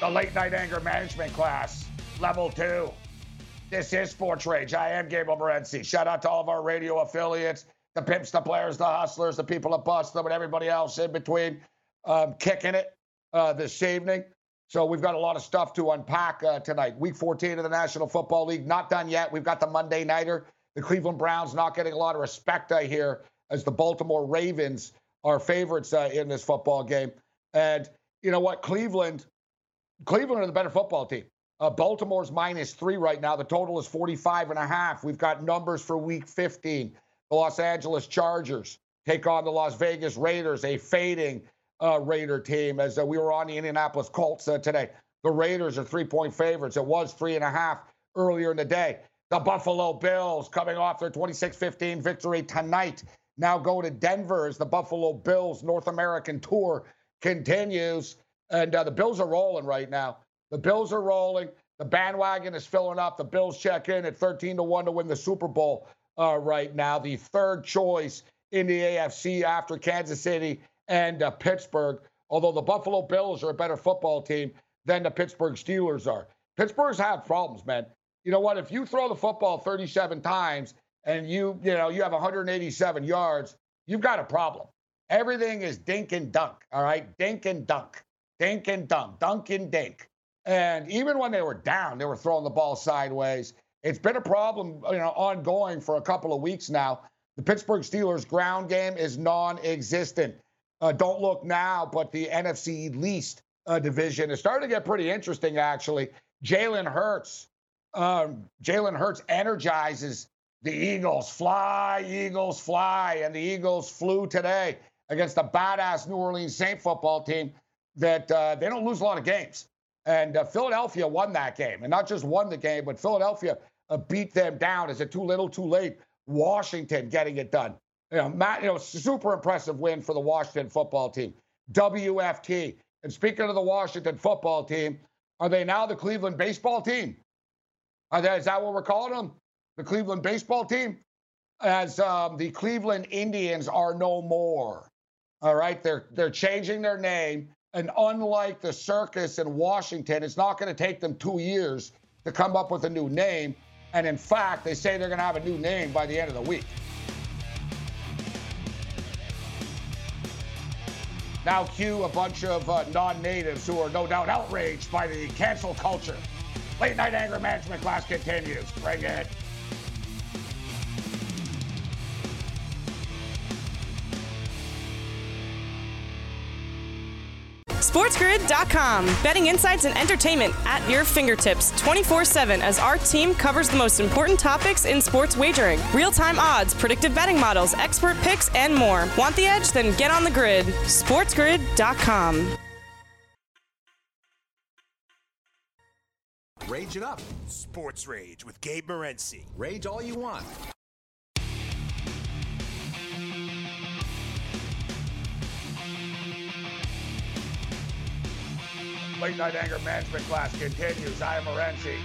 the late night anger management class, level two. This is Sports Rage. I am Gabriel Morency. Shout out to all of our radio affiliates, the pimps, the players, the hustlers, the people that bust them, and everybody else in between, um, kicking it uh, this evening. So we've got a lot of stuff to unpack uh, tonight. Week 14 of the National Football League, not done yet. We've got the Monday Nighter. The Cleveland Browns not getting a lot of respect, I hear, as the Baltimore Ravens are favorites uh, in this football game. And you know what? Cleveland, Cleveland are the better football team. Uh, Baltimore's minus three right now. The total is 45 and a half. We've got numbers for week 15. The Los Angeles Chargers take on the Las Vegas Raiders, a fading uh, Raider team, as uh, we were on the Indianapolis Colts uh, today. The Raiders are three point favorites. It was three and a half earlier in the day. The Buffalo Bills coming off their 26 15 victory tonight. Now go to Denver as the Buffalo Bills North American tour continues. And uh, the Bills are rolling right now. The Bills are rolling. The bandwagon is filling up. The Bills check in at 13 to 1 to win the Super Bowl uh, right now. The third choice in the AFC after Kansas City and uh, Pittsburgh. Although the Buffalo Bills are a better football team than the Pittsburgh Steelers are. Pittsburgh's have problems, man. You know what? If you throw the football 37 times and you, you know, you have 187 yards, you've got a problem. Everything is dink and dunk, all right? Dink and dunk, dink and dunk, dunk and dink. And even when they were down, they were throwing the ball sideways. It's been a problem, you know, ongoing for a couple of weeks now. The Pittsburgh Steelers' ground game is non-existent. Uh, don't look now, but the NFC least uh, division is starting to get pretty interesting. Actually, Jalen Hurts, um, Jalen Hurts energizes the Eagles. Fly, Eagles, fly, and the Eagles flew today against the badass New Orleans Saint football team that uh, they don't lose a lot of games. And uh, Philadelphia won that game, and not just won the game, but Philadelphia uh, beat them down. Is it too little, too late? Washington getting it done. You know, Matt, you know, super impressive win for the Washington football team. WFT. And speaking of the Washington football team, are they now the Cleveland baseball team? They, is that what we're calling them? The Cleveland baseball team? As um, the Cleveland Indians are no more. All right, they're they're changing their name, and unlike the circus in Washington, it's not going to take them two years to come up with a new name. And in fact, they say they're going to have a new name by the end of the week. Now, cue a bunch of uh, non natives who are no doubt outraged by the cancel culture. Late night anger management class continues. Bring it. SportsGrid.com. Betting insights and entertainment at your fingertips 24 7 as our team covers the most important topics in sports wagering real time odds, predictive betting models, expert picks, and more. Want the edge? Then get on the grid. SportsGrid.com. Rage it up. Sports Rage with Gabe Morency. Rage all you want. Late Night Anger Management class continues. I am Morency.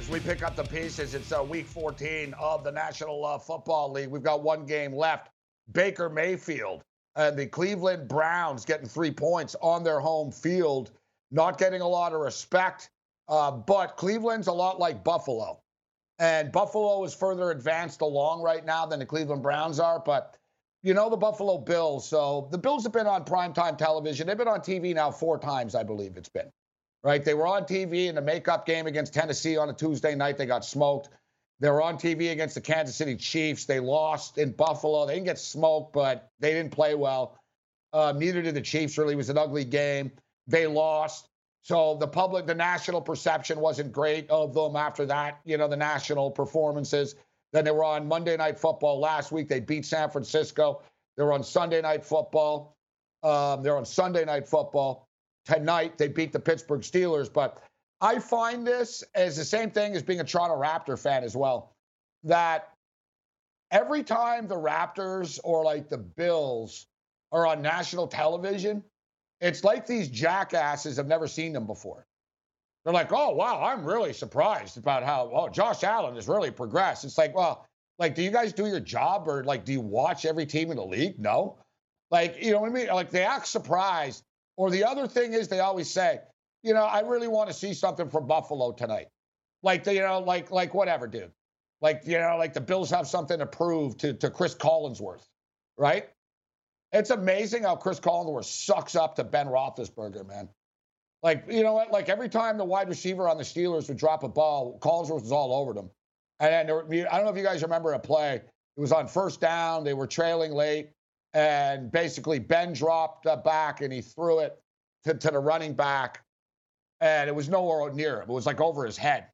As we pick up the pieces, it's uh, week 14 of the National uh, Football League. We've got one game left. Baker Mayfield and the Cleveland Browns getting three points on their home field, not getting a lot of respect. Uh, but Cleveland's a lot like Buffalo. And Buffalo is further advanced along right now than the Cleveland Browns are. But you know the Buffalo Bills. So the Bills have been on primetime television. They've been on TV now four times, I believe it's been. Right? They were on TV in the makeup game against Tennessee on a Tuesday night. They got smoked. They were on TV against the Kansas City Chiefs. They lost in Buffalo. They didn't get smoked, but they didn't play well. Uh, neither did the Chiefs, really. It was an ugly game. They lost. So the public, the national perception wasn't great of them after that, you know, the national performances. Then they were on Monday Night Football last week. They beat San Francisco. They're on Sunday Night Football. Um, they're on Sunday Night Football. Tonight, they beat the Pittsburgh Steelers. But I find this as the same thing as being a Toronto Raptor fan as well. That every time the Raptors or like the Bills are on national television, it's like these jackasses have never seen them before. They're like, oh, wow, I'm really surprised about how, oh, Josh Allen has really progressed. It's like, well, like, do you guys do your job or like, do you watch every team in the league? No. Like, you know what I mean? Like, they act surprised Or the other thing is they always say, you know, I really want to see something from Buffalo tonight. Like the, you know, like like whatever, dude. Like, you know, like the Bills have something to prove to, to Chris Collinsworth, right? It's amazing how Chris Collinsworth sucks up to Ben Roethlisberger, man. Like, you know what? Like every time the wide receiver on the Steelers would drop a ball, Collinsworth was all over them. And there, I don't know if you guys remember a play. It was on first down. They were trailing late. And basically, Ben dropped back and he threw it to, to the running back. And it was nowhere near him. It was like over his head.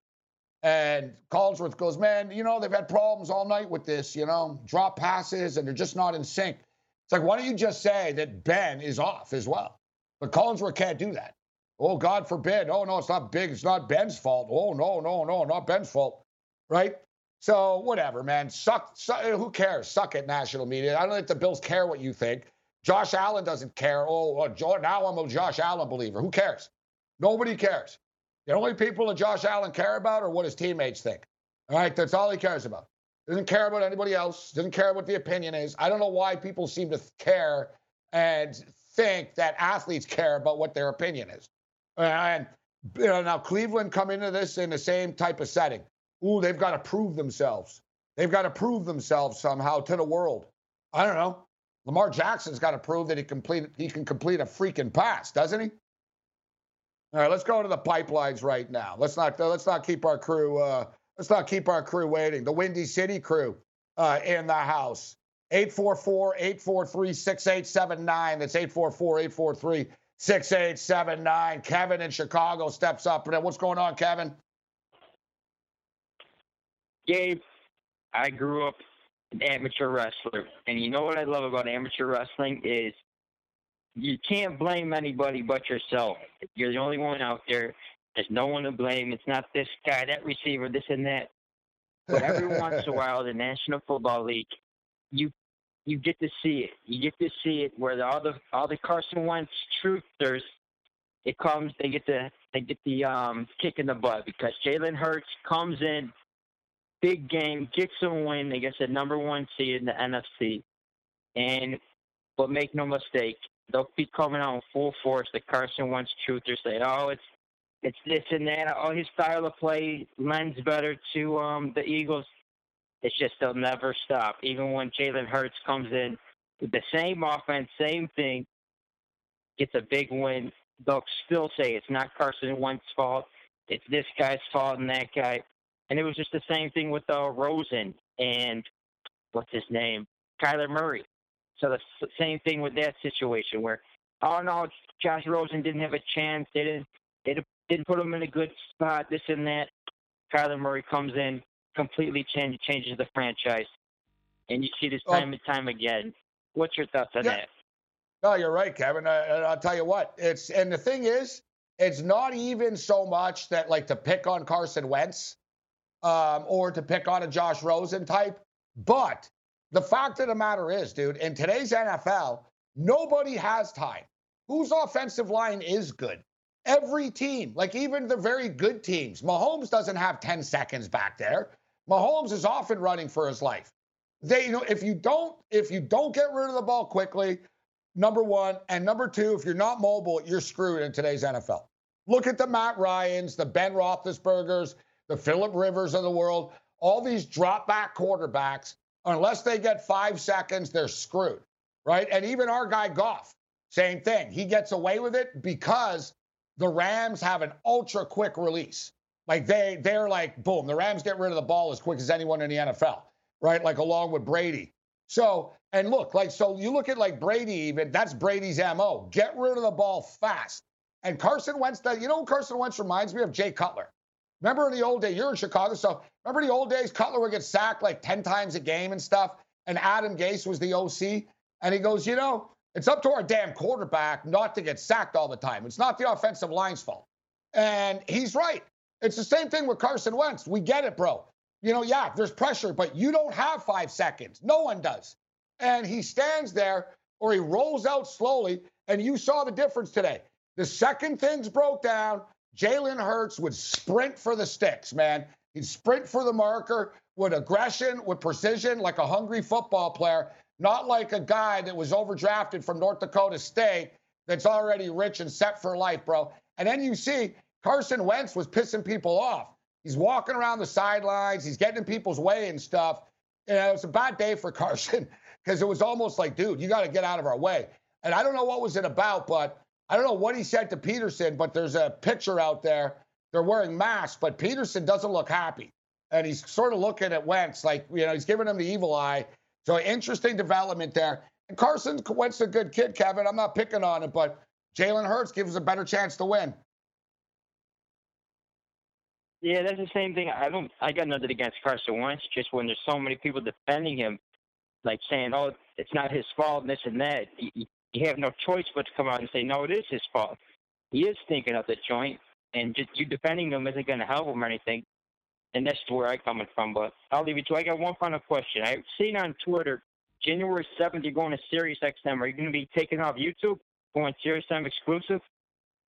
And Collinsworth goes, Man, you know, they've had problems all night with this, you know, drop passes and they're just not in sync. It's like, why don't you just say that Ben is off as well? But Collinsworth can't do that. Oh, God forbid. Oh, no, it's not big. It's not Ben's fault. Oh, no, no, no, not Ben's fault. Right? So, whatever, man. Suck, suck. Who cares? Suck it, national media. I don't think the Bills care what you think. Josh Allen doesn't care. Oh, uh, now I'm a Josh Allen believer. Who cares? Nobody cares. The only people that Josh Allen care about are what his teammates think. All right, that's all he cares about. Doesn't care about anybody else. Doesn't care what the opinion is. I don't know why people seem to care and think that athletes care about what their opinion is. And you know, now Cleveland come into this in the same type of setting. Ooh, they've got to prove themselves. They've got to prove themselves somehow to the world. I don't know. Lamar Jackson's got to prove that he complete he can complete a freaking pass, doesn't he? All right, let's go to the pipelines right now. Let's not let's not keep our crew uh, let's not keep our crew waiting. The Windy City crew uh, in the house. 844-843-6879. That's 844-843-6879. Kevin in Chicago steps up. What's going on, Kevin? Gabe, I grew up an amateur wrestler, and you know what I love about amateur wrestling is you can't blame anybody but yourself. You're the only one out there. There's no one to blame. It's not this guy, that receiver, this and that. But every once in a while, the National Football League, you you get to see it. You get to see it where the, all the all the Carson Wentz truthers, it comes. They get the they get the um, kick in the butt because Jalen Hurts comes in, big game, gets a win against the number one seed in the NFC, and but make no mistake, they'll be coming out in full force. The Carson Wentz truthers say, "Oh, it's it's this and that. Oh, his style of play lends better to um the Eagles." It's just they'll never stop. Even when Jalen Hurts comes in with the same offense, same thing, gets a big win, they'll still say it's not Carson Wentz's fault. It's this guy's fault and that guy. And it was just the same thing with uh, Rosen and what's his name, Kyler Murray. So the same thing with that situation where, oh no, Josh Rosen didn't have a chance. They didn't, they didn't put him in a good spot. This and that. Kyler Murray comes in, completely change, changes the franchise, and you see this time oh. and time again. What's your thoughts on yeah. that? No, you're right, Kevin. I, I'll tell you what. It's and the thing is, it's not even so much that like to pick on Carson Wentz um, or to pick on a Josh Rosen type, but the fact of the matter is, dude, in today's NFL, nobody has time. Whose offensive line is good? Every team, like even the very good teams. Mahomes doesn't have 10 seconds back there. Mahomes is often running for his life. They, you know, if you don't, if you don't get rid of the ball quickly, number one, and number two, if you're not mobile, you're screwed in today's NFL. Look at the Matt Ryans, the Ben Roethlisbergers, the Philip Rivers of the world, all these drop back quarterbacks unless they get five seconds, they're screwed, right? And even our guy Goff, same thing. He gets away with it because the Rams have an ultra quick release. Like they they're like boom, the Rams get rid of the ball as quick as anyone in the NFL, right? Like along with Brady. So and look, like so you look at like Brady even that's Brady's mo. Get rid of the ball fast. And Carson Wentz, that you know, Carson Wentz reminds me of Jay Cutler. Remember in the old days, you're in Chicago, so remember the old days, Cutler would get sacked like 10 times a game and stuff, and Adam Gase was the OC, and he goes, you know, it's up to our damn quarterback not to get sacked all the time. It's not the offensive line's fault. And he's right. It's the same thing with Carson Wentz. We get it, bro. You know, yeah, there's pressure, but you don't have five seconds. No one does. And he stands there or he rolls out slowly, and you saw the difference today. The second things broke down, Jalen Hurts would sprint for the sticks, man. He'd sprint for the marker with aggression, with precision, like a hungry football player, not like a guy that was overdrafted from North Dakota State that's already rich and set for life, bro. And then you see Carson Wentz was pissing people off. He's walking around the sidelines, he's getting in people's way and stuff. You know, was a bad day for Carson because it was almost like, dude, you got to get out of our way. And I don't know what was it about, but I don't know what he said to Pederson, but there's a picture out there. They're wearing masks, but Pederson doesn't look happy. And he's sort of looking at Wentz like, you know, he's giving him the evil eye. So interesting development there. And Carson Wentz a good kid, Kevin. I'm not picking on him, but Jalen Hurts gives us a better chance to win. Yeah, that's the same thing. I don't. I got nothing against Carson Wentz. Just when there's so many people defending him, like saying, "Oh, it's not his fault," and this and that. You, you have no choice but to come out and say, "No, it is his fault. He is thinking of the joint, and just you defending him isn't going to help him or anything." And that's where I'm coming from. But I'll leave it to. I got one final question. I've seen on Twitter, January seventh, you're going to Sirius XM. Are you going to be taking off YouTube, going Sirius XM exclusive?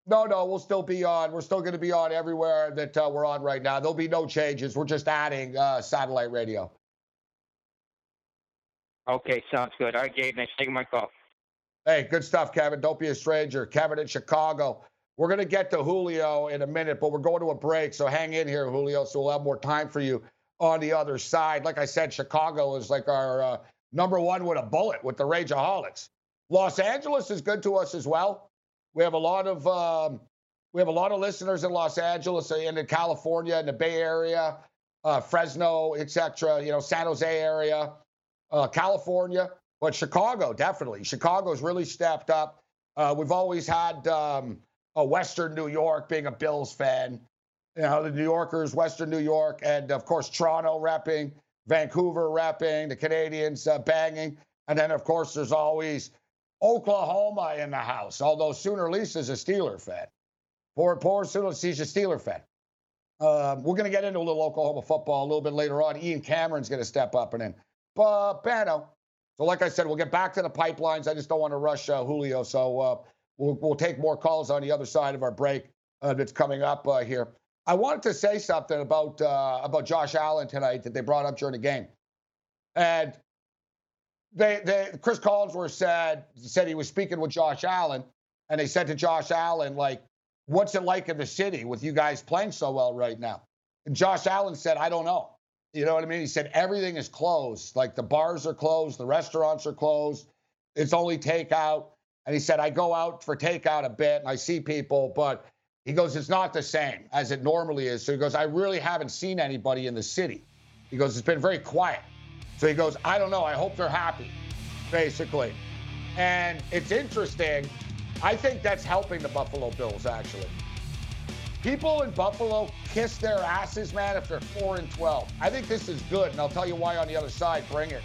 No, no, we'll still be on. We're still going to be on everywhere that uh, we're on right now. There'll be no changes. We're just adding uh, satellite radio. Okay, sounds good. All right, Gabe, thanks for taking my call. Hey, good stuff, Kevin. Don't be a stranger. Kevin in Chicago. We're going to get to Julio in a minute, but we're going to a break. So hang in here, Julio, so we'll have more time for you on the other side. Like I said, Chicago is like our uh, number one with a bullet with the Rageaholics. Los Angeles is good to us as well. We have a lot of um, we have a lot of listeners in Los Angeles and in California, in the Bay Area, uh, Fresno, etc. You know, San Jose area, uh, California, but Chicago definitely. Chicago's really stepped up. Uh, we've always had um, a Western New York being a Bills fan. You know, the New Yorkers, Western New York, and of course Toronto repping, Vancouver repping, the Canadians uh, banging, and then of course there's always Oklahoma in the house, although Sooner Lisa's a Steeler fan. Poor, poor Sooner, she's a Steeler fan. Um, we're going to get into a little Oklahoma football a little bit later on. Ian Cameron's going to step up and in. But Bano. So, like I said, we'll get back to the pipelines. I just don't want to rush uh, Julio. So, uh, we'll, we'll take more calls on the other side of our break uh, that's coming up uh, here. I wanted to say something about uh, about Josh Allen tonight that they brought up during the game. And they, they Chris Collinsworth said said he was speaking with Josh Allen, and they said to Josh Allen like, "What's it like in the city with you guys playing so well right now?" And Josh Allen said, "I don't know." You know what I mean? He said everything is closed, like the bars are closed, the restaurants are closed, it's only takeout. And he said, "I go out for takeout a bit, and I see people, but." He goes, it's not the same as it normally is. So he goes, I really haven't seen anybody in the city. He goes, it's been very quiet. So he goes, I don't know. I hope they're happy, basically. And it's interesting. I think that's helping the Buffalo Bills, actually. People in Buffalo kiss their asses, man, if they're 4 and 12. I think this is good, and I'll tell you why on the other side. Bring it.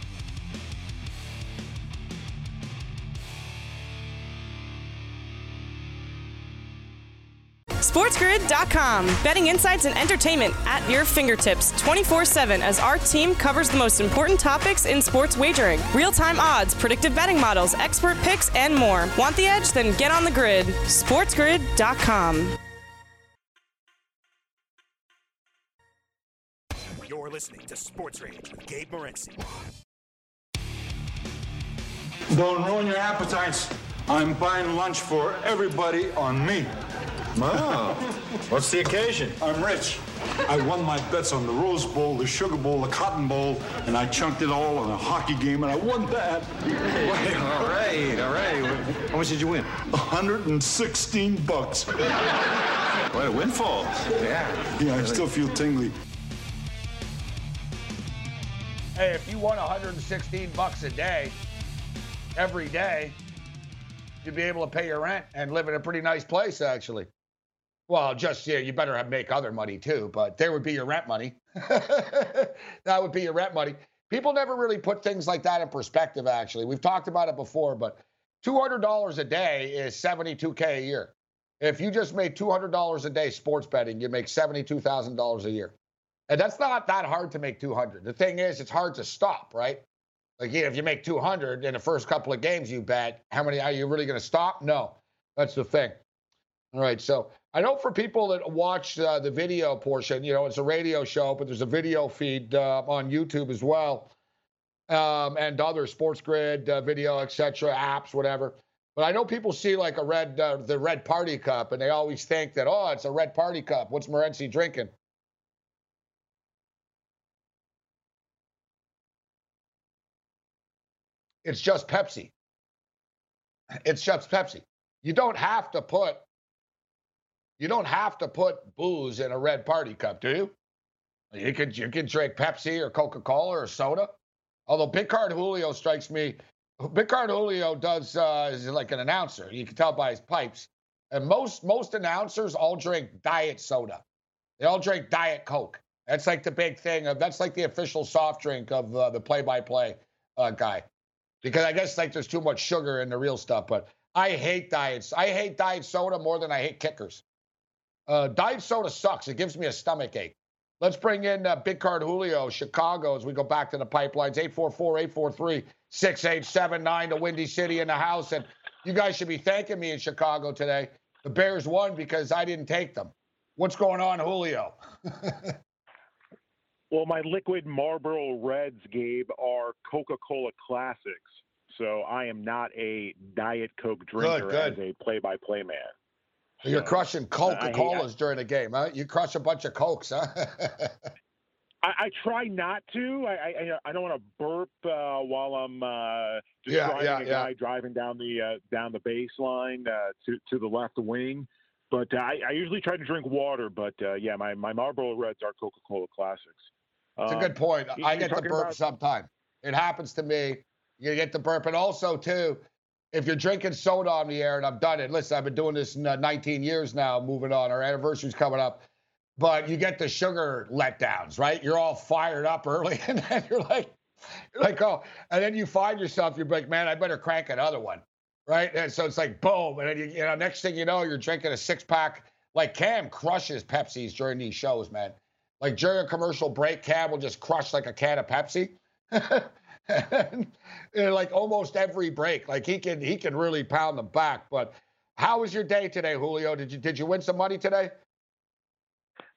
SportsGrid.com. Betting insights and entertainment at your fingertips 24 7 as our team covers the most important topics in sports wagering real time odds, predictive betting models, expert picks, and more. Want the edge? Then get on the grid. SportsGrid.com. You're listening to Sports Rage with Gabe Morency. Don't ruin your appetites. I'm buying lunch for everybody on me. Wow. What's the occasion? I'm rich. I won my bets on the Rose Bowl, the Sugar Bowl, the Cotton Bowl, and I chunked it all on a hockey game, and I won that. all right, all right. How much did you win? 116 bucks. What a windfall. Yeah. Yeah, I still feel tingly. Hey, if you won 116 bucks a day, every day, you'd be able to pay your rent and live in a pretty nice place, actually. Well, just yeah, you better make other money too, but there would be your rent money. that would be your rent money. People never really put things like that in perspective. Actually, we've talked about it before, but two hundred dollars a day is seventy-two k a year. If you just made two hundred dollars a day sports betting, you make seventy-two thousand dollars a year, and that's not that hard to make two hundred. The thing is, it's hard to stop, right? Like, yeah, if you make two hundred in the first couple of games you bet, how many are you really going to stop? No, that's the thing. All right, so I know for people that watch uh, the video portion, you know, it's a radio show, but there's a video feed uh, on YouTube as well, um, and other Sports Grid uh, video, etc., apps, whatever. But I know people see like a red, uh, the red party cup, and they always think that, oh, it's a red party cup. What's Morency drinking? It's just Pepsi. It's just Pepsi. You don't have to put you don't have to put booze in a red party cup, do you? You could you could drink Pepsi or Coca-Cola or soda. Although Big Card Julio strikes me, Big Card Julio does uh, is like an announcer. You can tell by his pipes. And most most announcers all drink diet soda. They all drink diet Coke. That's like the big thing. Of, that's like the official soft drink of uh, the play-by-play uh, guy because I guess like there's too much sugar in the real stuff. But I hate diets. I hate diet soda more than I hate kickers. Uh, diet soda sucks. It gives me a stomach ache. Let's bring in uh, Big Card Julio, Chicago, as we go back to the pipelines. 844 843 6879 to Windy City in the house. And you guys should be thanking me in Chicago today. The Bears won because I didn't take them. What's going on, Julio? Well, my liquid Marlboro Reds, Gabe, are Coca Cola Classics. So I am not a Diet Coke drinker good. as a play by play man. You're So, crushing Coca Colas during the game, huh? You crush a bunch of Cokes, huh? I, I try not to. I I, I don't want to burp uh, while I'm uh, Yeah, describing yeah, a yeah. guy driving down the uh, down the baseline uh, to to the left wing. But uh, I, I usually try to drink water. But uh, yeah, my my Marlboro Reds are Coca Cola Classics. It's a Um, good point. I get the burp about- sometime. It happens to me. You get the burp. And also, too, if you're drinking soda on the air, and I've done it, listen, I've been doing this in, uh, 19 years now, moving on. Our anniversary's coming up. But you get the sugar letdowns, right? You're all fired up early, and then you're like, you're like, oh, and then you find yourself, you're like, man, I better crank another one, right? And so it's like, boom, and then you, you know, next thing you know, you're drinking a six pack. Like Cam crushes Pepsis during these shows, man. Like during a commercial break, Cam will just crush like a can of Pepsi. and, and, like almost every break, like he can he can really pound them back. But how was your day today, Julio? Did you did you win some money today?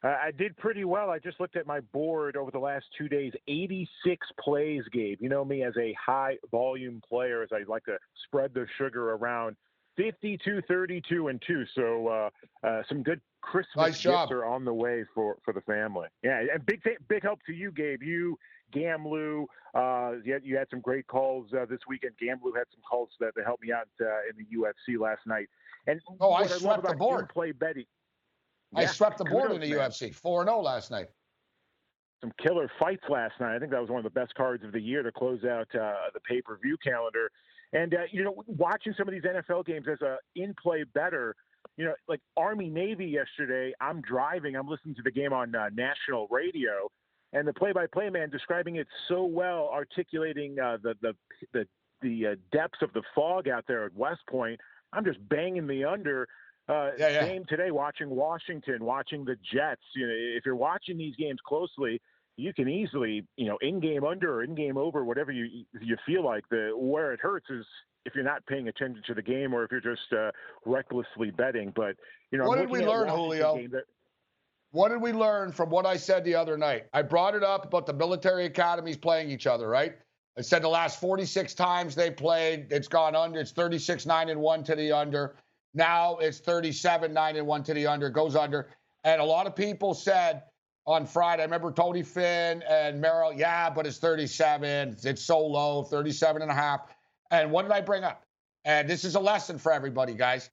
I I did pretty well. I just looked at my board over the last two days. 86 plays, Gabe. You know me as a high volume player, as I like to spread the sugar around. 52, 32, and two. So uh, uh, some good Christmas Nice gifts are on the way for for the family. Yeah, and big big help to you, Gabe. You, Gamlu. Uh, you, had, you had some great calls uh, this weekend. Gamlu had some calls that, that helped me out uh, in the UFC last night. And Oh, I swept the board. Play betting. I Yeah, swept the board in the man UFC, four zero last night. some killer fights last night. I think that was one of the best cards of the year to close out uh, the pay per view calendar. And uh, you know, watching some of these NFL games as a in play better, you know, like Army Navy yesterday. I'm driving. I'm listening to the game on uh, national radio, and the play by play man describing it so well, articulating uh, the the the the uh, depths of the fog out there at West Point. I'm just banging the under. Uh, Yeah, yeah. Game today, watching Washington, watching the Jets. You know, if you're watching these games closely, you can easily, you know, in game under or in game over, whatever you you feel like. The where it hurts is if you're not paying attention to the game or if you're just uh, recklessly betting. But you know, What I'm did we learn, Washington Julio? that- What did we learn from what I said the other night? I brought it up about the military academies playing each other, right? I said the last 46 times they played, it's gone under. It's 36 9 and 1 to the under. Now it's 37 9 and 1 to the under, goes under. And a lot of people said on Friday, I remember Tony Finn and Merrill, yeah, but it's 37. It's so low, 37 and a half. And what did I bring up? And this is a lesson for everybody, guys.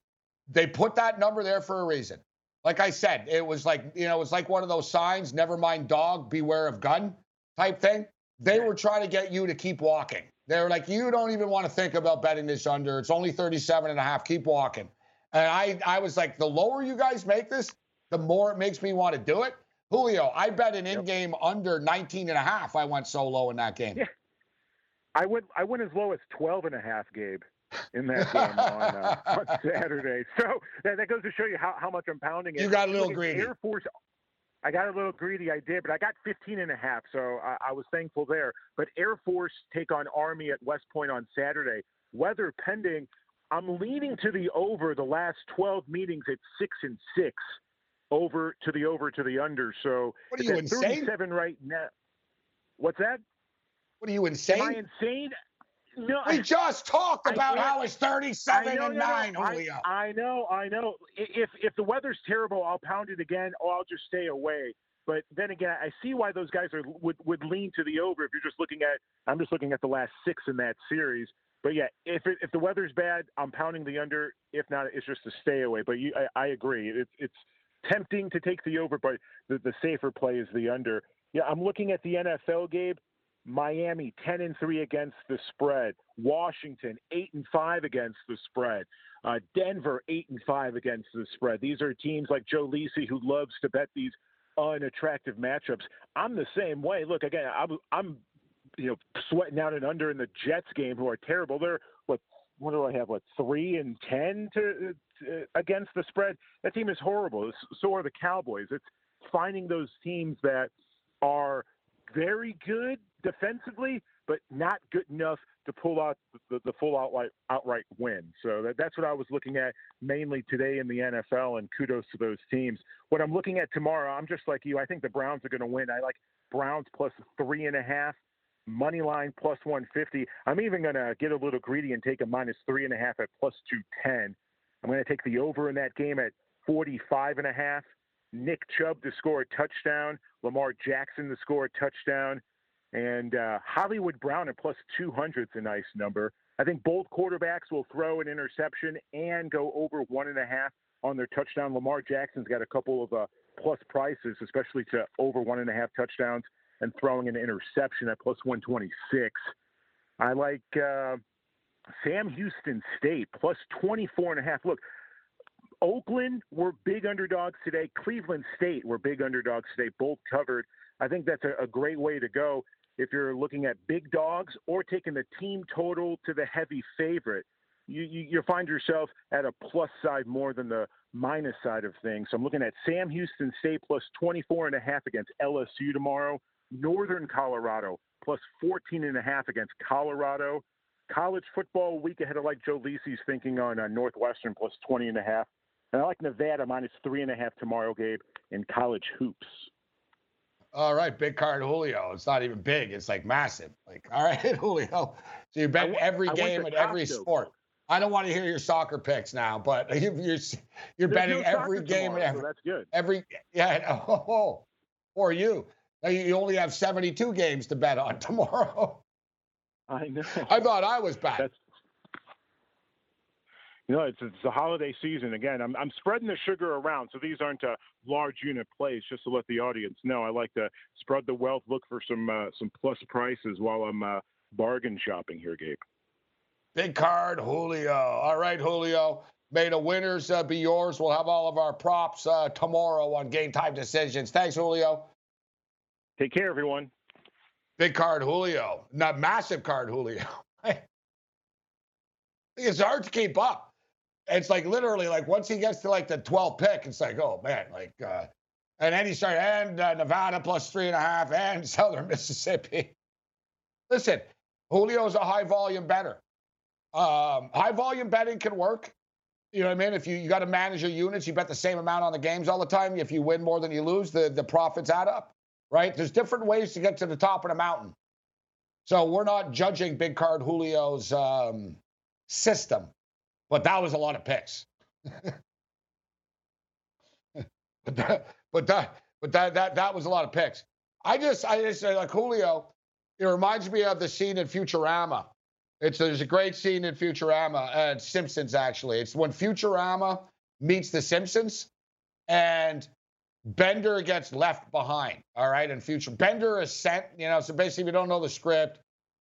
They put that number there for a reason like I said, it was like, you know, it was like one of those signs, never mind dog, beware of gun type thing. They were trying to get you to keep walking. They were like, you don't even want to think about betting this under. It's only 37 and a half. Keep walking. And I, I was like, the lower you guys make this, the more it makes me want to do it. Julio, I bet an in-game under 19 and a half. I went so low in that game. Yeah. I went I went as low as 12 and a half, Gabe, in that game on, uh, on Saturday. So that, that goes to show you how, how much I'm pounding it. You got a little greedy. Air Force, I got a little greedy, I did, but I got 15 and a half, so I, I was thankful there. But Air Force take on Army at West Point on Saturday. Weather pending. I'm leaning to the over the last 12 meetings at six and six, over to the over to the under. So What are you, insane? 37 right now. What's that? What are you insane? Am I insane? No, We just talked I about get- how it's 37 know, and no, no, 9, I- Julio. I, know, I know. If if the weather's terrible, I'll pound it again, or I'll just stay away. But then again, I see why those guys are would would lean to the over if you're just looking at. I'm just looking at the last six in that series. But yeah, if it, if the weather's bad, I'm pounding the under. If not, it's just a stay away. But you, I, I agree. It's it's tempting to take the over, but the, the safer play is the under. Yeah, I'm looking at the NFL, Gabe. Miami 10 and 3 against the spread. Washington 8 and 5 against the spread. Uh, Denver 8 and 5 against the spread. These are teams like Joe Lisi who loves to bet these unattractive matchups. I'm the same way. Look, again, I'm, I'm you know sweating out and under in the Jets game who are terrible. They're what what do I have? What three and ten to, to against the spread? That team is horrible. So are the Cowboys. It's finding those teams that are very good defensively, but not good enough to pull out the, the full outright outright win. So that, that's what I was looking at mainly today in the NFL. And kudos to those teams. What I'm looking at tomorrow, I'm just like you. I think the Browns are going to win. I like Browns plus three and a half. Money line plus 150. I'm even going to get a little greedy and take a minus three and a half at plus 210. I'm going to take the over in that game at 45 and a half. Nick Chubb to score a touchdown. Lamar Jackson to score a touchdown. And uh, Hollywood Brown at plus 200 is a nice number. I think both quarterbacks will throw an interception and go over one and a half on their touchdown. Lamar Jackson's got a couple of uh, plus prices, especially to over one and a half touchdowns and throwing an interception at plus 126. I like uh, Sam Houston State plus 24 and a half. Look, Oakland were big underdogs today. Cleveland State were big underdogs today, both covered. I think that's a, a great way to go if you're looking at big dogs or taking the team total to the heavy favorite. You, you, you find yourself at a plus side more than the minus side of things. So I'm looking at Sam Houston State plus 24 and a half against LSU tomorrow. Northern Colorado plus 14 and a half against Colorado. College football week ahead of like Joe Lisi's thinking on uh, Northwestern plus 20 and a half. And I like Nevada minus three and a half tomorrow, Gabe, in college hoops. All right, big card Julio. It's not even big. It's like massive. Like, all right, Julio. So you bet every I game to and every Costco. sport. I don't want to hear your soccer picks now, but you, you're you're There's betting no every game and every so that's good. every yeah. Oh, for you. Now you you only have 72 games to bet on tomorrow. I know. I thought I was back. That's you know, it's it's the holiday season again. I'm I'm spreading the sugar around, so these aren't uh, large unit plays. Just to let the audience know, I like to spread the wealth, look for some uh, some plus prices while I'm uh, bargain shopping here, Gabe. Big card, Julio. All right, Julio. May the winners uh, be yours. We'll have all of our props uh, tomorrow on Game Time Decisions. Thanks, Julio. Take care, everyone. Big card, Julio. Not massive card, Julio. it's hard to keep up. It's like literally like once he gets to like the 12th pick, it's like, oh man, like, uh, and then he started, and uh, Nevada plus three and a half, and Southern Mississippi. Listen, Julio's a high volume better. Um, high volume betting can work. You know what I mean? If you, you got to manage your units, you bet the same amount on the games all the time. If you win more than you lose, the, the profits add up, right? There's different ways to get to the top of the mountain. So we're not judging Big Card Julio's um, system, but that was a lot of picks. but that, but that, but that, that, that was a lot of picks. I just, I just like Julio. It reminds me of the scene in Futurama. It's there's a great scene in Futurama, uh, Simpsons actually. It's when Futurama meets the Simpsons, and Bender gets left behind. All right, and Future Bender is sent. You know, so basically, if you don't know the script,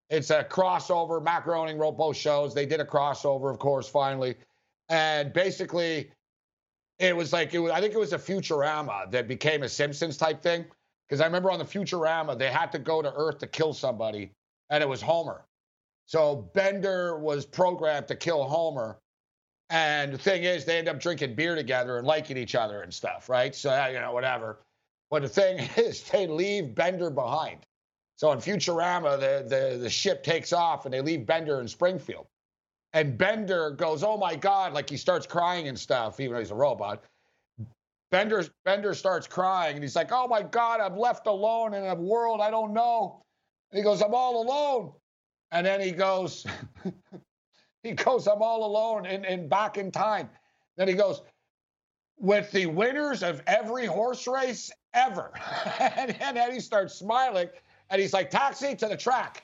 it's a crossover. Groening wrote both shows. They did a crossover, of course, finally, and basically, it was like it was. I think it was a Futurama that became a Simpsons type thing. Because I remember on the Futurama, they had to go to Earth to kill somebody, and it was Homer. So Bender was programmed to kill Homer. And the thing is, they end up drinking beer together and liking each other and stuff, right? So, you know, whatever. But the thing is, they leave Bender behind. So in Futurama, the, the, the ship takes off and they leave Bender in Springfield. And Bender goes, oh my God, like he starts crying and stuff, even though he's a robot. Bender, Bender starts crying and he's like, oh my God, I'm left alone in a world I don't know. And he goes, I'm all alone. And then he goes, he goes, I'm all alone and, and back in time. Then he goes, with the winners of every horse race ever. and, and then he starts smiling and he's like, taxi to the track.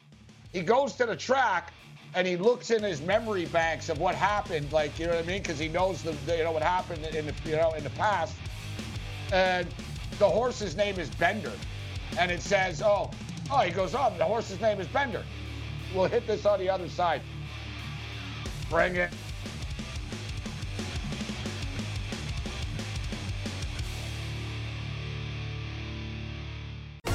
He goes to the track and he looks in his memory banks of what happened, like you know what I mean, because he knows the, you know what happened in the you know in the past. And the horse's name is Bender, and it says, oh, oh, he goes, oh, the horse's name is Bender. We'll hit this on the other side. Bring it.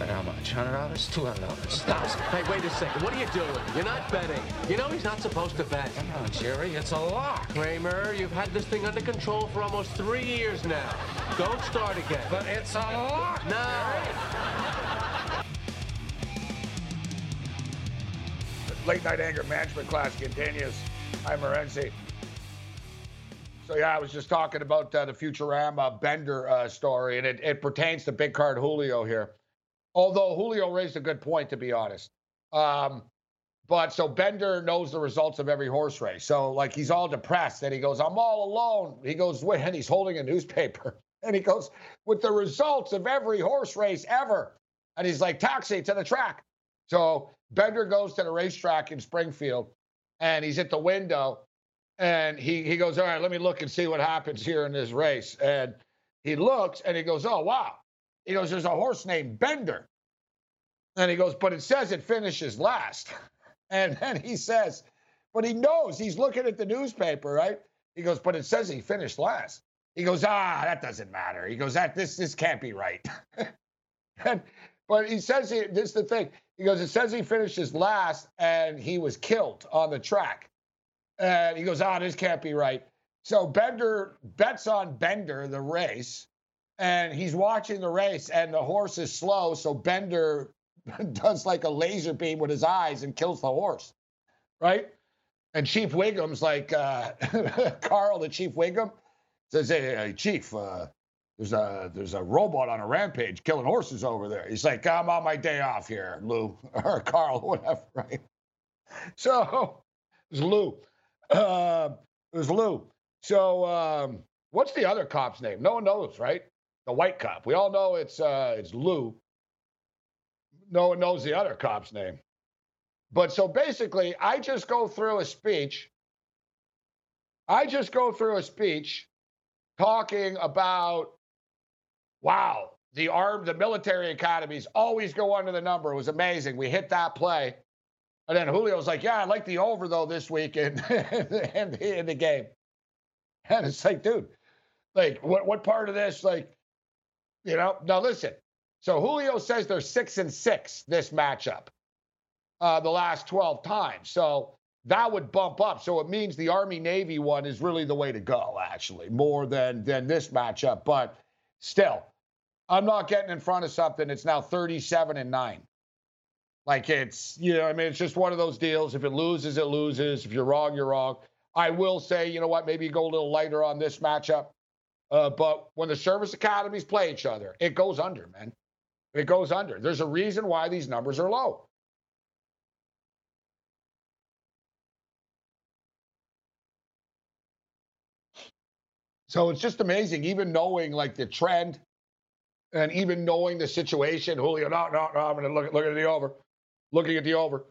How much? Hundred dollars? Two hundred dollars? Thousand? Hey, wait a second. What are you doing? You're not betting. You know he's not supposed to bet. Come on, Jerry. It's a lock. Kramer, you've had this thing under control for almost three years now. Don't start again. But it's a lock. No. Late night anger management class continues. I'm Morency. So yeah, I was just talking about uh, the Futurama Bender uh, story, and it, it pertains to big card Julio here. Although Julio raised a good point, to be honest. Um, but so Bender knows the results of every horse race. So like he's all depressed, and he goes, "I'm all alone." He goes, Wait, and he's holding a newspaper, and he goes, "With the results of every horse race ever," and he's like, "Taxi to the track." So Bender goes to the racetrack in Springfield, and he's at the window, and he he goes, "All right, let me look and see what happens here in this race." And he looks, and he goes, "Oh wow." He goes, There's a horse named Bender. And he goes, But it says it finishes last. And then he says, But he knows he's looking at the newspaper, right? He goes, But it says he finished last. He goes, Ah, that doesn't matter. He goes, That this this can't be right. and, but he says he, this is the thing. He goes, It says he finishes last and he was killed on the track. And he goes, Ah, this can't be right. So Bender bets on Bender, the race and he's watching the race and the horse is slow so bender does like a laser beam with his eyes and kills the horse right? And chief wiggum's like uh, carl the chief wiggum says hey, hey chief uh, there's a there's a robot on a rampage killing horses over there. He's like i'm on my day off here lou or carl whatever right? So it was lou. Uh, it was lou. So um, what's the other cop's name? No one knows right the white cop. We all know it's uh, it's Lou. No one knows the other cop's name. But so basically, I just go through a speech. I just go through a speech talking about, wow, the arm, the military academies always go under the number. It was amazing. We hit that play. And then Julio's like, yeah, I like the over though this week in, in, in the game. And it's like, dude, like what what part of this, like, you know, now listen. So Julio says they're six and six this matchup, uh, the last 12 times. So that would bump up. So it means the Army Navy one is really the way to go, actually, more than than this matchup. But still, I'm not getting in front of something It's now 37 and 9. Like it's, you know, I mean, it's just one of those deals. If it loses, it loses. If you're wrong, you're wrong. I will say, you know what, maybe go a little lighter on this matchup. Uh, but when the service academies play each other, it goes under, man. It goes under. There's a reason why these numbers are low. So it's just amazing, even knowing like the trend and even knowing the situation. Julio, no, no, no, I'm going to look, look at the over, looking at the over.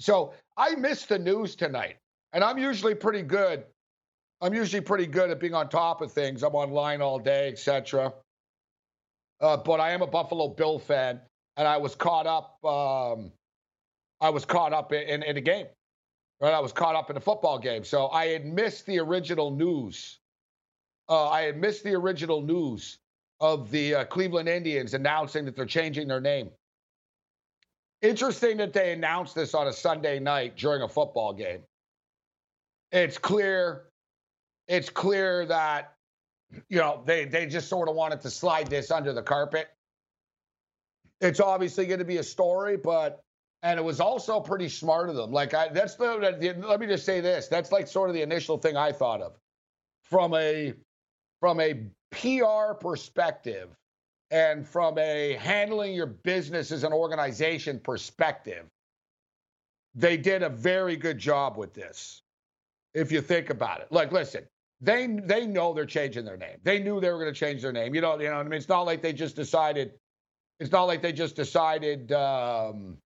So I missed the news tonight, and I'm usually pretty good. I'm usually pretty good at being on top of things. I'm online all day, etc. Uh, but I am a Buffalo Bill fan, and I was caught up. Um, I was caught up in, in, the game. Right, I was caught up in a football game, so I had missed the original news. Uh, I had missed the original news of the uh, Cleveland Indians announcing that they're changing their name. Interesting that they announced this on a Sunday night during a football game. it's clear, it's clear that you know they they just sort of wanted to slide this under the carpet. It's obviously going to be a story, but and it was also pretty smart of them. Like I, that's the, the let me just say this. That's like sort of the initial thing I thought of from a from a PR perspective and from a handling your business as an organization perspective. They did a very good job with this. If you think about it. Like listen, they they know they're changing their name. They knew they were going to change their name. You know, you know I mean? It's not like they just decided it's not like they just decided um,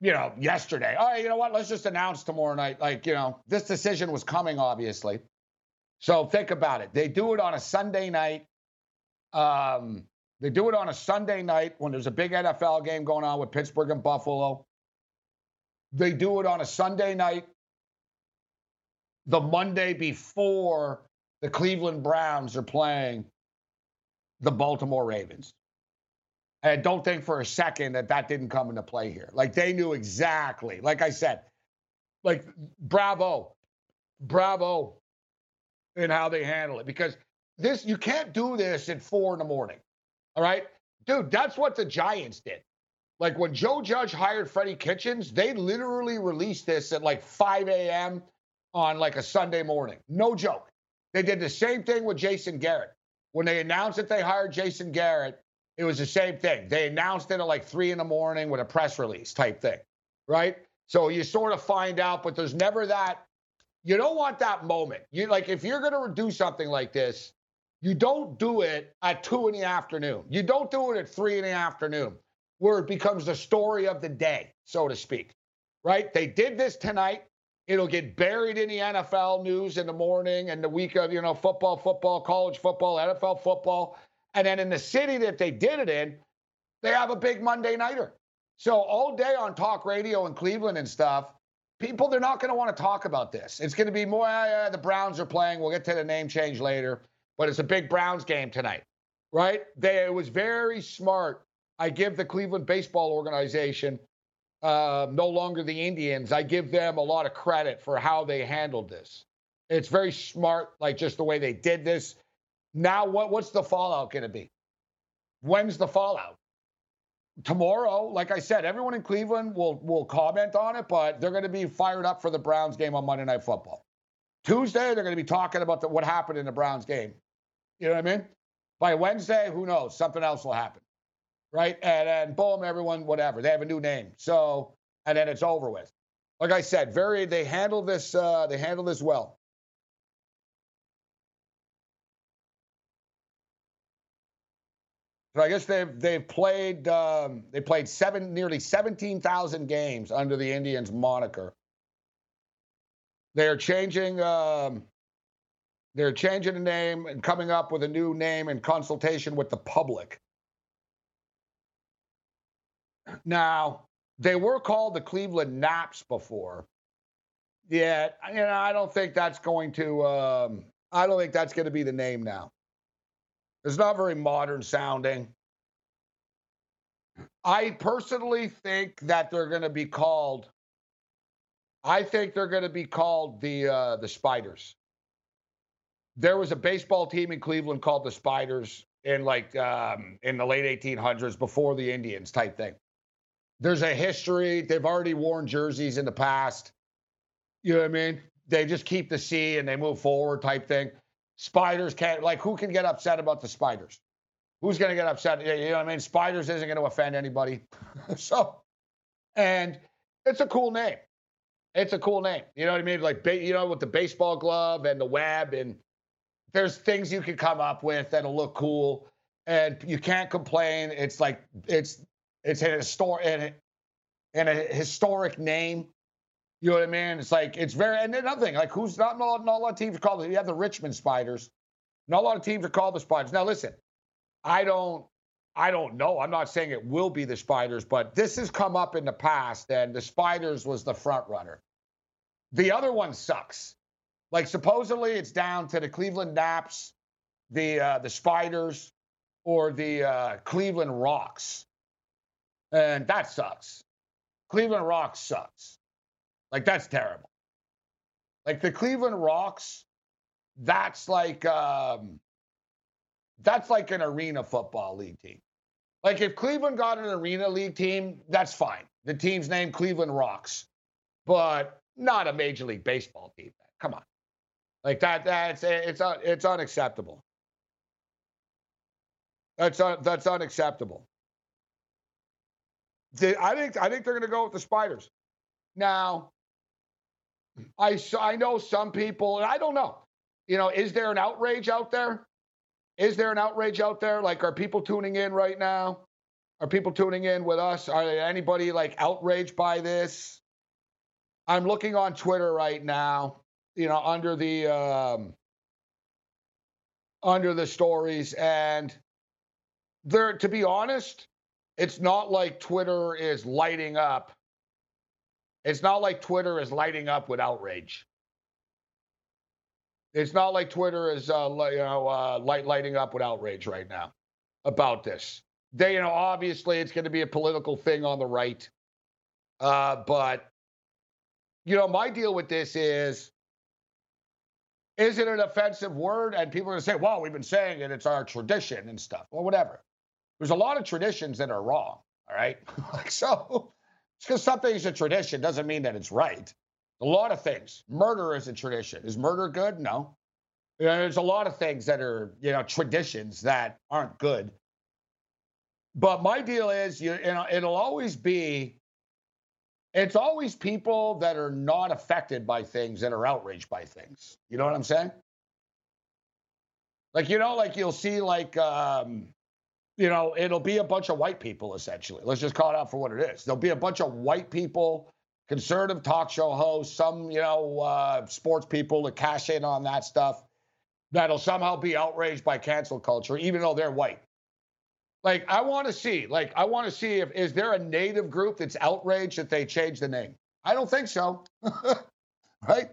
you know, yesterday. All right, you know what? Let's just announce tomorrow night. Like, you know, this decision was coming, obviously. So think about it. They do it on a Sunday night. Um, they do it on a Sunday night when there's a big NFL game going on with Pittsburgh and Buffalo. They do it on a Sunday night, the Monday before the Cleveland Browns are playing the Baltimore Ravens. And don't think for a second that that didn't come into play here. Like they knew exactly. Like I said, like bravo, bravo in how they handle it because this you can't do this at four in the morning. All right, dude, that's what the Giants did. Like when Joe Judge hired Freddie Kitchens, they literally released this at like 5 a.m. on like a Sunday morning. No joke. They did the same thing with Jason Garrett. When they announced that they hired Jason Garrett, it was the same thing. They announced it at like three in the morning with a press release type thing, right? So you sort of find out, but there's never that. You don't want that moment. You like if you're going to do something like this, you don't do it at two in the afternoon. You don't do it at three in the afternoon, where it becomes the story of the day, so to speak, right? They did this tonight. It'll get buried in the NFL news in the morning and the week of, you know, football, football, college football, NFL football. And then in the city that they did it in, they have a big Monday nighter. So all day on talk radio in Cleveland and stuff, people they're not going to want to talk about this. It's going to be more uh, the Browns are playing. We'll get to the name change later, but it's a big Browns game tonight, right? They it was very smart. I give the Cleveland baseball organization, uh, no longer the Indians. I give them a lot of credit for how they handled this. It's very smart, like just the way they did this. Now, what, what's the fallout going to be? When's the fallout? Tomorrow, like I said, everyone in Cleveland will will comment on it, but they're going to be fired up for the Browns game on Monday Night Football. Tuesday, they're going to be talking about the, what happened in the Browns game. You know what I mean? By Wednesday, who knows? Something else will happen, right? And then boom, everyone, whatever. They have a new name, so and then it's over with. Like I said, very they handle this. Uh, they handle this well. So I guess they've they've played um, they played seven nearly seventeen thousand games under the Indians moniker. They're changing um, they're changing the name and coming up with a new name in consultation with the public. Now they were called the Cleveland Naps before. Yet, you know, I don't think that's going to. Um, I don't think that's going to be the name now. It's not very modern sounding. I personally think that they're going to be called. I think they're going to be called the uh, the Spiders. There was a baseball team in Cleveland called the Spiders in like um, in the late 1800s before the Indians type thing. There's a history. They've already worn jerseys in the past. You know what I mean? They just keep the C and they move forward type thing. Spiders can't like who can get upset about the spiders? Who's going to get upset? You know what I mean? Spiders isn't going to offend anybody. so, and it's a cool name. It's a cool name. You know what I mean? Like you know, with the baseball glove and the web, and there's things you can come up with that'll look cool, and you can't complain. It's like it's it's a historic and, and a historic name. You know what I mean? It's like it's very and another thing, like who's not not, not a lot of teams are called. You have the Richmond Spiders. Not a lot of teams are called the Spiders. Now listen, I don't I don't know. I'm not saying it will be the Spiders, but this has come up in the past, and the Spiders was the front runner. The other one sucks. Like supposedly it's down to the Cleveland Naps, the uh, the Spiders, or the uh, Cleveland Rocks, and that sucks. Cleveland Rocks sucks. Like that's terrible. Like the Cleveland Rocks, that's like um, that's like an arena football league team. Like if Cleveland got an arena league team, that's fine. The team's named Cleveland Rocks, but not a major league baseball team. Come on, like that. That's it's it's unacceptable. That's un, that's unacceptable. The, I think I think they're going to go with the Spiders. Now, I I know some people, and I don't know. You know, is there an outrage out there? Is there an outrage out there? Like, are people tuning in right now? Are people tuning in with us? Are anybody like outraged by this? I'm looking on Twitter right now. You know, under the um, under the stories, and there. To be honest, it's not like Twitter is lighting up. It's not like Twitter is lighting up with outrage. It's not like Twitter is, uh, you know, uh, light, lighting up with outrage right now about this. They, you know, obviously it's going to be a political thing on the right, uh, but you know, my deal with this is, is it an offensive word? And people are going to say, well, we've been saying it, it's our tradition and stuff, or whatever. There's a lot of traditions that are wrong. All right. like, so just because something's a tradition doesn't mean that it's right. A lot of things. Murder is a tradition. Is murder good? No. You know, there's a lot of things that are, you know, traditions that aren't good. But my deal is, you, you know, it'll always be, it's always people that are not affected by things that are outraged by things. You know what I'm saying? Like, you know, like you'll see like um, you know, it'll be a bunch of white people essentially. Let's just call it out for what it is. There'll be a bunch of white people, conservative talk show hosts, some, you know, uh, sports people to cash in on that stuff that'll somehow be outraged by cancel culture, even though they're white. Like, I want to see, like, I want to see if is there a native group that's outraged that they changed the name? I don't think so. right?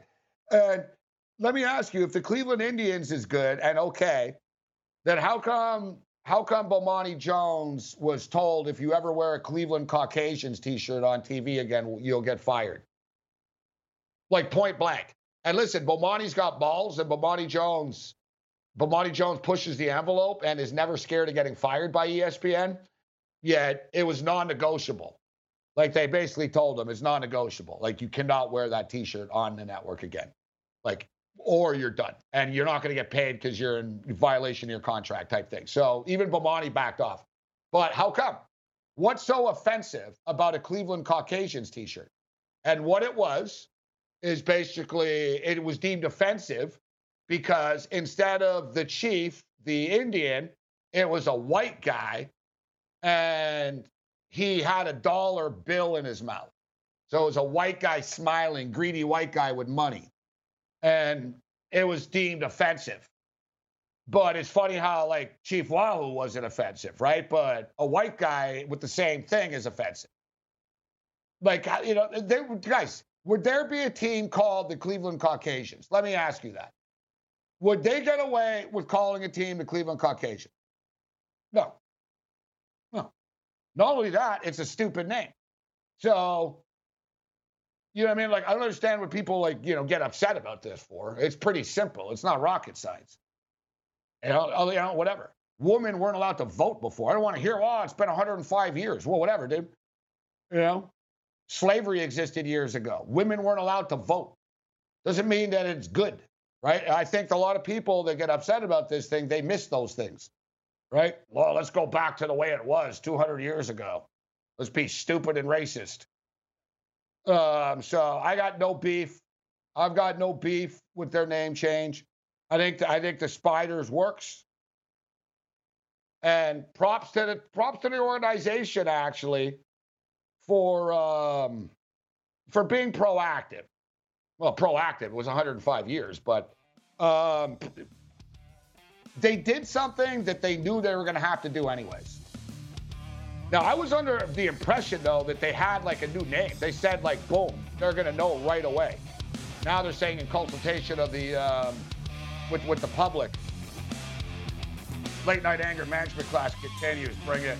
And let me ask you, if the Cleveland Indians is good and okay, then how come how come Bomani Jones was told if you ever wear a Cleveland Caucasians t-shirt on TV again, you'll get fired? Like point blank. And listen, Bomani's got balls, and Bomani Jones, Bomani Jones pushes the envelope and is never scared of getting fired by ESPN. Yet it was non-negotiable. Like they basically told him it's non-negotiable. Like you cannot wear that T-shirt on the network again. Like or you're done and you're not going to get paid because you're in violation of your contract type thing. So even Bomani backed off. But how come? What's so offensive about a Cleveland Caucasians t shirt? And what it was is basically it was deemed offensive because instead of the chief, the Indian, it was a white guy and he had a dollar bill in his mouth. So it was a white guy smiling, greedy white guy with money and it was deemed offensive. But it's funny how like Chief Wahoo wasn't offensive, right? But a white guy with the same thing is offensive. Like you know, they, guys, would there be a team called the Cleveland Caucasians? Let me ask you that. Would they get away with calling a team the Cleveland Caucasians? No. No. Not only that, it's a stupid name. So you know what I mean? Like, I don't understand what people like, you know, get upset about this for. It's pretty simple. It's not rocket science. You know, oh, you know, whatever. Women weren't allowed to vote before. I don't want to hear, oh, it's been 105 years. Well, whatever, dude. You know, slavery existed years ago. Women weren't allowed to vote. Doesn't mean that it's good, right? I think a lot of people that get upset about this thing, they miss those things, right? Well, let's go back to the way it was 200 years ago. Let's be stupid and racist. Um, so I got no beef. I've got no beef with their name change. I think the, I think the Spiders works. And props to the props to the organization actually for um, for being proactive. Well, proactive it was 105 years, but um, they did something that they knew they were going to have to do anyways. Now, I was under the impression, though, that they had like a new name. They said, like, boom, they're going to know right away. Now they're saying in consultation of the, um, with, with the public. Late night anger management class continues. Bring it.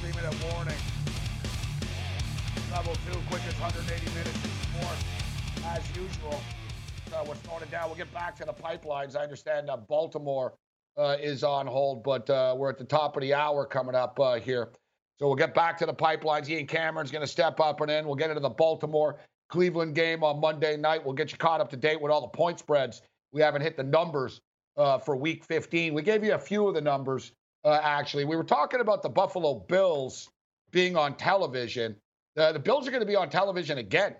Three minute warning. Level two, quickest 180 minutes in sport. As usual, uh, we're slowing it down. We'll get back to the pipelines. I understand uh, Baltimore uh, is on hold, but uh, we're at the top of the hour coming up uh, here. So we'll get back to the pipelines. Ian Cameron's going to step up and in. We'll get into the Baltimore Cleveland game on Monday night. We'll get you caught up to date with all the point spreads. We haven't hit the numbers uh, for week 15. We gave you a few of the numbers, uh, actually. We were talking about the Buffalo Bills being on television. Uh, the Bills are going to be on television again,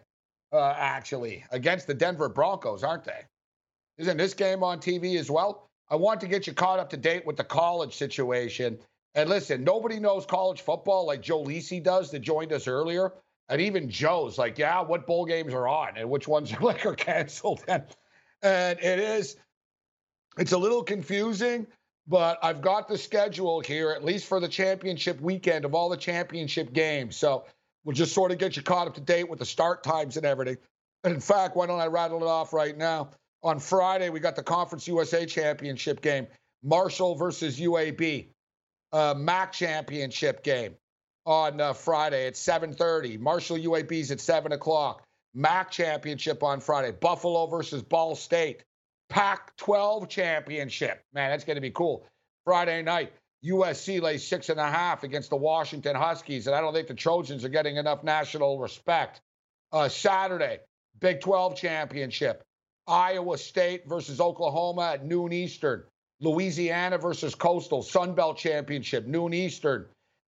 uh, actually, against the Denver Broncos, aren't they? Isn't this game on TV as well? I want to get you caught up to date with the college situation. And listen, nobody knows college football like Joe Lisi does that joined us earlier. And even Joe's like, yeah, what bowl games are on and which ones are like are canceled. And, and it is, it's a little confusing, but I've got the schedule here, at least for the championship weekend of all the championship games. So we'll just sort of get you caught up to date with the start times and everything. And in fact, why don't I rattle it off right now? On Friday, we got the Conference USA championship game, Marshall versus UAB uh, MAC championship game on uh, Friday at 7:30. Marshall UAB's at 7 o'clock. MAC championship on Friday. Buffalo versus Ball State. Pac-12 championship. Man, that's going to be cool. Friday night. USC lays six and a half against the Washington Huskies, and I don't think the Trojans are getting enough national respect. Uh, Saturday, Big 12 championship. Iowa State versus Oklahoma at noon Eastern. Louisiana versus Coastal, Sun Belt Championship, noon Eastern.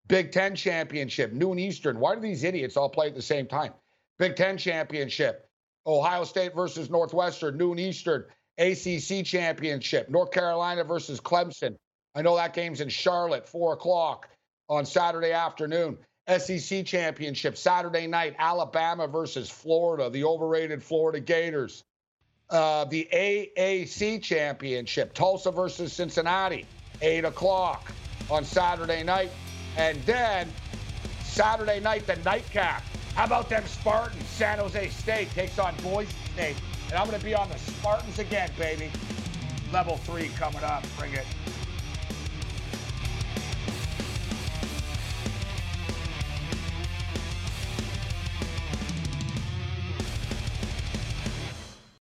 Big Ten Championship, noon Eastern. Why do these idiots all play at the same time? Big Ten Championship, Ohio State versus Northwestern, noon Eastern. ACC Championship, North Carolina versus Clemson. I know that game's in Charlotte, 4 o'clock on Saturday afternoon. SEC Championship, Saturday night, Alabama versus Florida, the overrated Florida Gators uh, the AAC championship, Tulsa versus Cincinnati, 8 o'clock on Saturday night. And then Saturday night, the nightcap. How about them Spartans? San Jose State takes on Boise State. And I'm going to be on the Spartans again, baby. Level three coming up. Bring it.